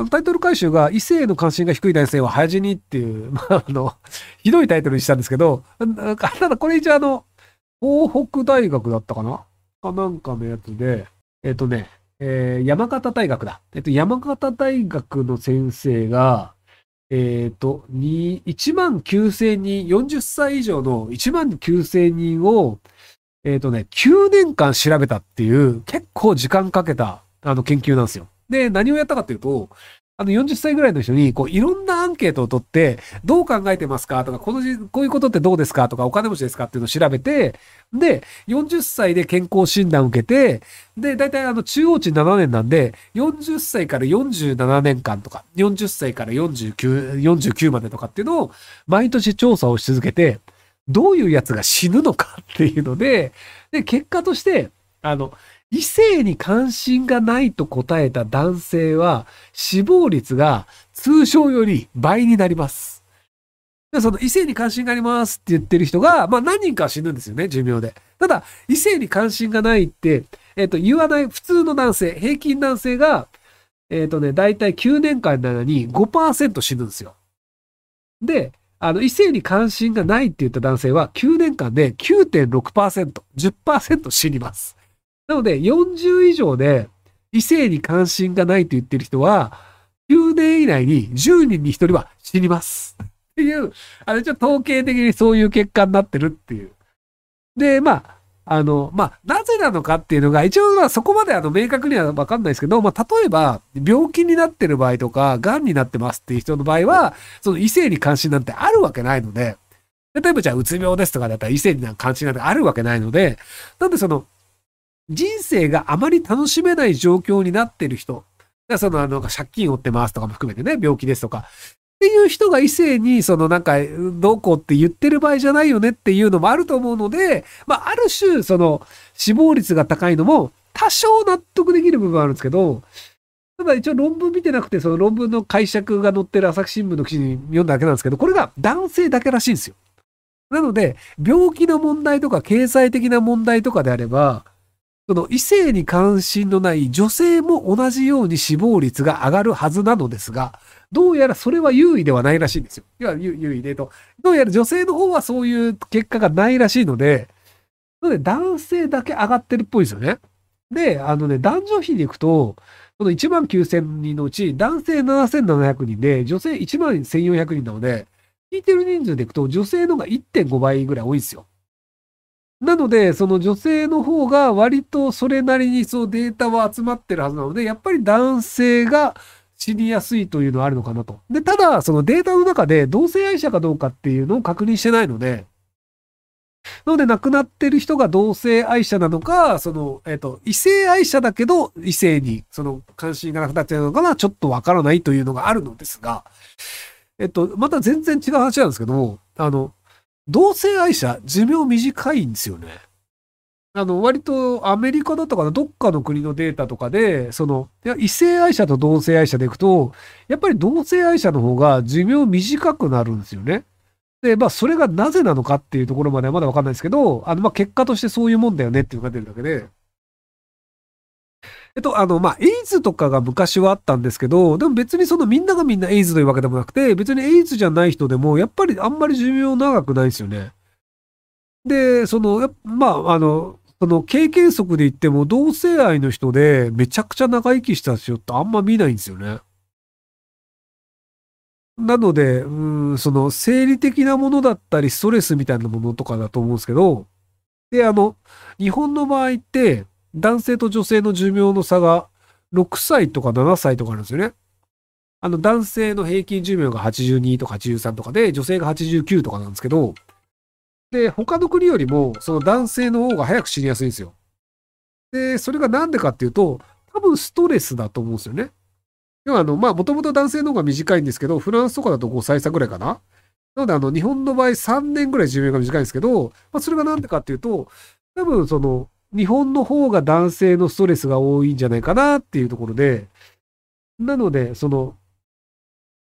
あのタイトル回収が異性の関心が低い男性は早死にっていう、まあ、あの、ひどいタイトルにしたんですけど、ただこれ一応あの、東北大学だったかな？かなんかのやつで、えっ、ー、とね、えー、山形大学だ。えっ、ー、と、山形大学の先生が、えっ、ー、と、1万9000人、40歳以上の1万9000人を、えっ、とね、9年間調べたっていう、結構時間かけた、あの、研究なんですよ。で、何をやったかっていうと、あの40歳ぐらいの人に、こう、いろんなアンケートを取って、どう考えてますか？とか、このじ、こういうことってどうですか？とか、お金持ちですか？っていうのを調べて、で、40歳で健康診断を受けて、で、大体あの、中央値7年なんで、40歳から47年間とか、40歳から49、49までとかっていうのを、毎年調査をし続けて、どういうやつが死ぬのかっていうので、で、結果として、あの、異性に関心がないと答えた男性は死亡率が通常より倍になります。その異性に関心がありますって言ってる人が、まあ何人か死ぬんですよね、寿命で。ただ、異性に関心がないって、えっ、ー、と、言わない普通の男性、平均男性が、えっ、ー、とね、だいたい9年間なのに5%死ぬんですよ。で、あの、異性に関心がないって言った男性は9年間で9.6%、10%死にます。なので、40以上で異性に関心がないと言ってる人は、9年以内に10人に1人は死にます。っていう、あれ、ちょっと統計的にそういう結果になってるっていう。で、まあ、あの、まあ、なぜなのかっていうのが、一応、まあ、そこまであの、明確にはわかんないですけど、まあ、例えば、病気になってる場合とか、癌になってますっていう人の場合は、その異性に関心なんてあるわけないので、例えばじゃあ、うつ病ですとかだったら異性に関心なんてあるわけないので、なんでその、人生があまり楽しめない状況になってる人、その、あの、借金を負ってますとかも含めてね、病気ですとか、っていう人が異性に、そのなんか、どうこうって言ってる場合じゃないよねっていうのもあると思うので、まあ、ある種、その、死亡率が高いのも、多少納得できる部分はあるんですけど、ただ一応論文見てなくて、その論文の解釈が載ってる朝日新聞の記事に読んだだけなんですけど、これが男性だけらしいんですよ。なので、病気の問題とか経済的な問題とかであれば、その異性に関心のない女性も同じように死亡率が上がるはずなのですが、どうやらそれは優位ではないらしいんですよ。いや、優位でと。どうやら女性の方はそういう結果がないらしいので、なので男性だけ上がってるっぽいですよね。で、あのね、男女比でいくと、この1万9000人のうち男性7700人で女性1万1400人なので、聞いてる人数でいくと女性の方が1.5倍ぐらい多いんですよ。なので、その女性の方が割とそれなりにそうデータは集まってるはずなので、やっぱり男性が死にやすいというのはあるのかなと。で、ただ、そのデータの中で同性愛者かどうかっていうのを確認してないので、なので亡くなってる人が同性愛者なのか、その、えっ、ー、と、異性愛者だけど異性にその関心がなくなってるのかな、ちょっとわからないというのがあるのですが、えっと、また全然違う話なんですけども、あの、同性愛者、寿命短いんですよね。あの、割とアメリカだったかなどっかの国のデータとかで、その、いや異性愛者と同性愛者でいくと、やっぱり同性愛者の方が寿命短くなるんですよね。で、まあ、それがなぜなのかっていうところまではまだわかんないですけど、あの、まあ、結果としてそういうもんだよねっていうのが出るだけで、えっと、あの、まあ、エイズとかが昔はあったんですけど、でも別にそのみんながみんなエイズというわけでもなくて、別にエイズじゃない人でも、やっぱりあんまり寿命長くないですよね。で、その、まあ、あの、その経験則で言っても、同性愛の人でめちゃくちゃ長生きした人ってあんま見ないんですよね。なので、うん、その生理的なものだったり、ストレスみたいなものとかだと思うんですけど、で、あの、日本の場合って、男性と女性の寿命の差が6歳とか7歳とかなんですよね。あの、男性の平均寿命が82とか83とかで、女性が89とかなんですけど、で、他の国よりも、その男性の方が早く死にやすいんですよ。で、それがなんでかっていうと、多分ストレスだと思うんですよね。要は、あの、まあ、もともと男性の方が短いんですけど、フランスとかだと5歳差ぐらいかな。なので、あの、日本の場合3年ぐらい寿命が短いんですけど、まあ、それがなんでかっていうと、多分、その、日本の方が男性のストレスが多いんじゃないかなっていうところで、なので、その、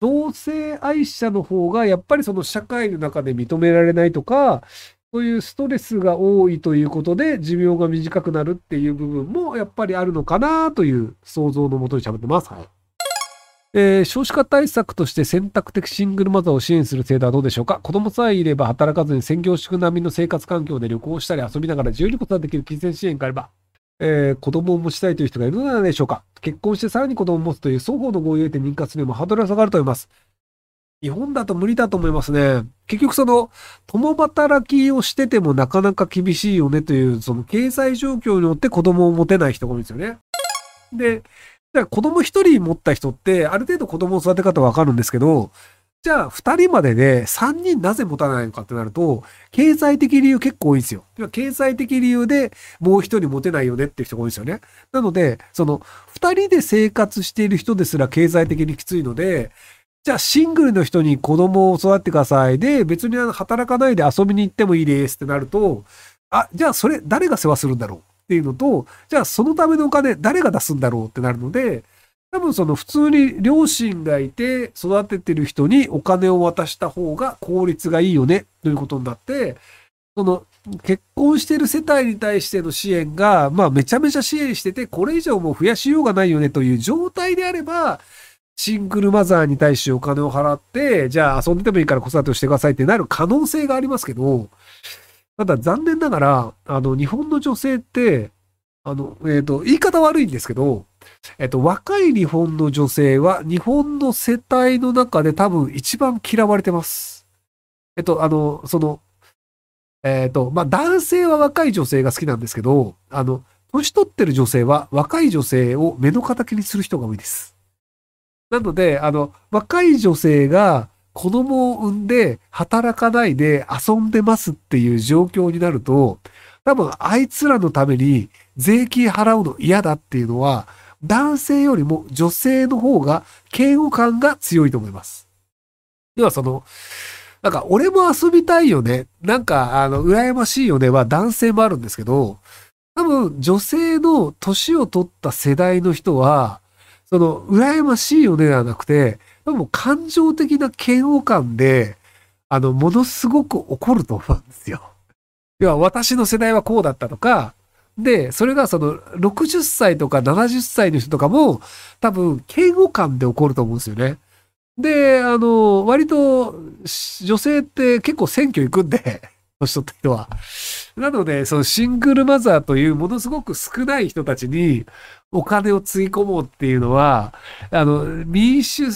同性愛者の方がやっぱりその社会の中で認められないとか、そういうストレスが多いということで寿命が短くなるっていう部分もやっぱりあるのかなという想像のもとに喋ってます。はい。えー少子化対策として選択的シングルマザーを支援する制度はどうでしょうか？子供さえいれば働かずに専業主婦並みの生活環境で旅行したり遊びながら自由に子育てできる金銭支援があれば、えー子供を持ちたいという人がいるのではないでしょうか？結婚してさらに子供を持つという双方の合意を得て認可するにもハードルが下がると思います。日本だと無理だと思いますね。結局その、共働きをしててもなかなか厳しいよねという、その経済状況によって子供を持てない人が多いんですよね。で、だから子供一人持った人って、ある程度子供の育て方わかるんですけど、じゃあ二人までで三人なぜ持たないのかってなると、経済的理由結構多いんですよ。経済的理由でもう一人持てないよねっていう人が多いんですよね。なので、その二人で生活している人ですら経済的にきついので、じゃあシングルの人に子供を育ってください。で、別に働かないで遊びに行ってもいいですってなると、あ、じゃあそれ誰が世話するんだろうっていうのと、じゃあそのためのお金誰が出すんだろうってなるので、多分その普通に両親がいて育ててる人にお金を渡した方が効率がいいよねということになって、その結婚してる世帯に対しての支援が、まあめちゃめちゃ支援してて、これ以上もう増やしようがないよねという状態であれば、シングルマザーに対してお金を払って、じゃあ遊んでてもいいから子育てをしてくださいってなる可能性がありますけど、ただ残念ながら、あの、日本の女性って、あの、えっ、と、言い方悪いんですけど、えっ、と、若い日本の女性は日本の世帯の中で多分一番嫌われてます。えっと、あの、その、えっ、と、まあ、男性は若い女性が好きなんですけど、あの、年取ってる女性は若い女性を目の敵にする人が多いです。なので、あの、若い女性が子供を産んで働かないで遊んでますっていう状況になると、多分あいつらのために税金払うの嫌だっていうのは、男性よりも女性の方が嫌悪感が強いと思います。要はその、なんか俺も遊びたいよね。なんかあの、羨ましいよねは男性もあるんですけど、多分女性の年を取った世代の人は、その、羨ましいよねではなくて、でも感情的な嫌悪感で、あの、ものすごく怒ると思うんですよ。要は私の世代はこうだったとか、で、それがその60歳とか70歳の人とかも多分嫌悪感で怒ると思うんですよね。で、あの、割と女性って結構選挙行くんで、年取った人は。なので、そのシングルマザーというものすごく少ない人たちにお金をつぎ込もうっていうのは、あの、民主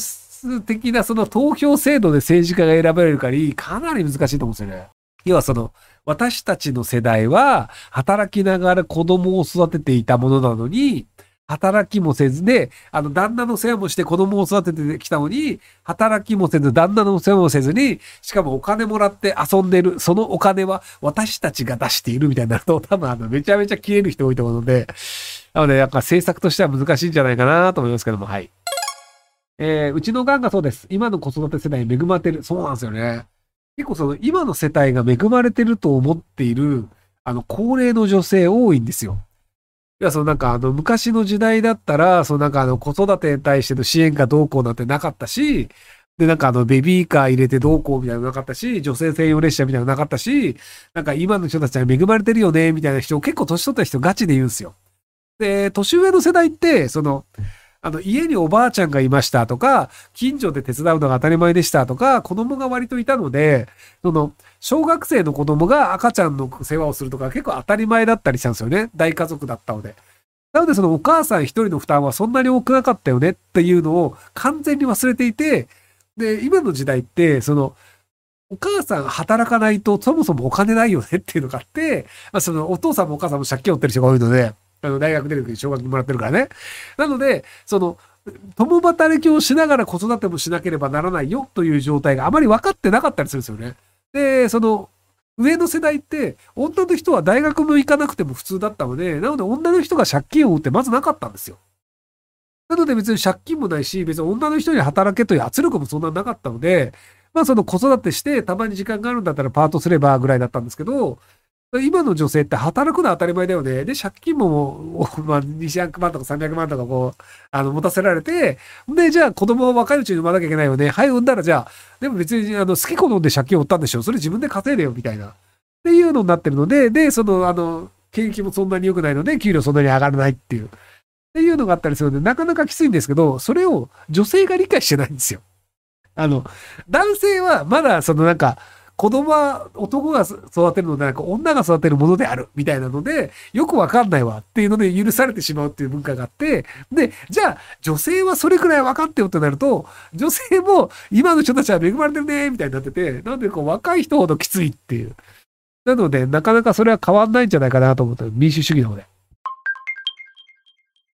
的なその投票制度で政治家が選ばれるかり、かなり難しいと思うんですよね。要はその、私たちの世代は働きながら子供を育てていたものなのに、働きもせずで、あの、旦那の世話もして子供を育ててきたのに、働きもせず、旦那の世話もせずに、しかもお金もらって遊んでる、そのお金は私たちが出しているみたいになると、多分あの、めちゃめちゃ消える人多いと思うので、なので、なんか政策としては難しいんじゃないかなと思いますけども、はい。えーうちのがんがそうです。今の子育て世代恵まれてる。そうなんですよね。結構その、今の世帯が恵まれてると思っている、あの、高齢の女性多いんですよ。いや、そのなんかあの、昔の時代だったら、そのなんかあの、子育てに対しての支援がどうこうなんてなかったし、で、なんかあの、ベビーカー入れてどうこうみたいなのなかったし、女性専用列車みたいなのなかったし、なんか今の人たちは恵まれてるよね、みたいな人を結構年取った人ガチで言うんですよ。で、年上の世代って、その、あの、家におばあちゃんがいましたとか、近所で手伝うのが当たり前でしたとか、子供が割といたので、その、小学生の子供が赤ちゃんの世話をするとか結構当たり前だったりしたんですよね。大家族だったので。なのでそのお母さん一人の負担はそんなに多くなかったよねっていうのを完全に忘れていて、で、今の時代って、その、お母さん働かないとそもそもお金ないよねっていうのがあって、まあ、そのお父さんもお母さんも借金を負ってる人が多いので、あの大学出る時に奨学金もらってるからね。なので、その、共働きをしながら子育てもしなければならないよという状態があまり分かってなかったりするんですよね。で、その、上の世代って、女の人は大学も行かなくても普通だったので、なので女の人が借金を負ってまずなかったんですよ。なので別に借金もないし、別に女の人に働けという圧力もそんななかったので、まあその子育てしてたまに時間があるんだったらパートすればぐらいだったんですけど、今の女性って働くのは当たり前だよね。で、借金も、まあ、200万とか300万とかこう、あの、持たせられて、で、じゃあ子供を若いうちに産まなきゃいけないよね。はい、産んだらじゃあ、でも別に、あの、好き好んで借金を負ったんでしょ。それ自分で稼いでよ、みたいな。っていうのになってるので、で、その、あの、景気もそんなに良くないので、給料そんなに上がらないっていう。っていうのがあったりするので、なかなかきついんですけど、それを女性が理解してないんですよ。あの、男性はまだそのなんか、子供は男が育てるのではなく女が育てるものであるみたいなので、よくわかんないわっていうので許されてしまうっていう文化があって、で、じゃあ女性はそれくらい分かってよってなると、女性も今の人たちは恵まれてるねみたいになってて、なんでこう若い人ほどきついっていう。なので、なかなかそれは変わんないんじゃないかなと思った民主主義の方で。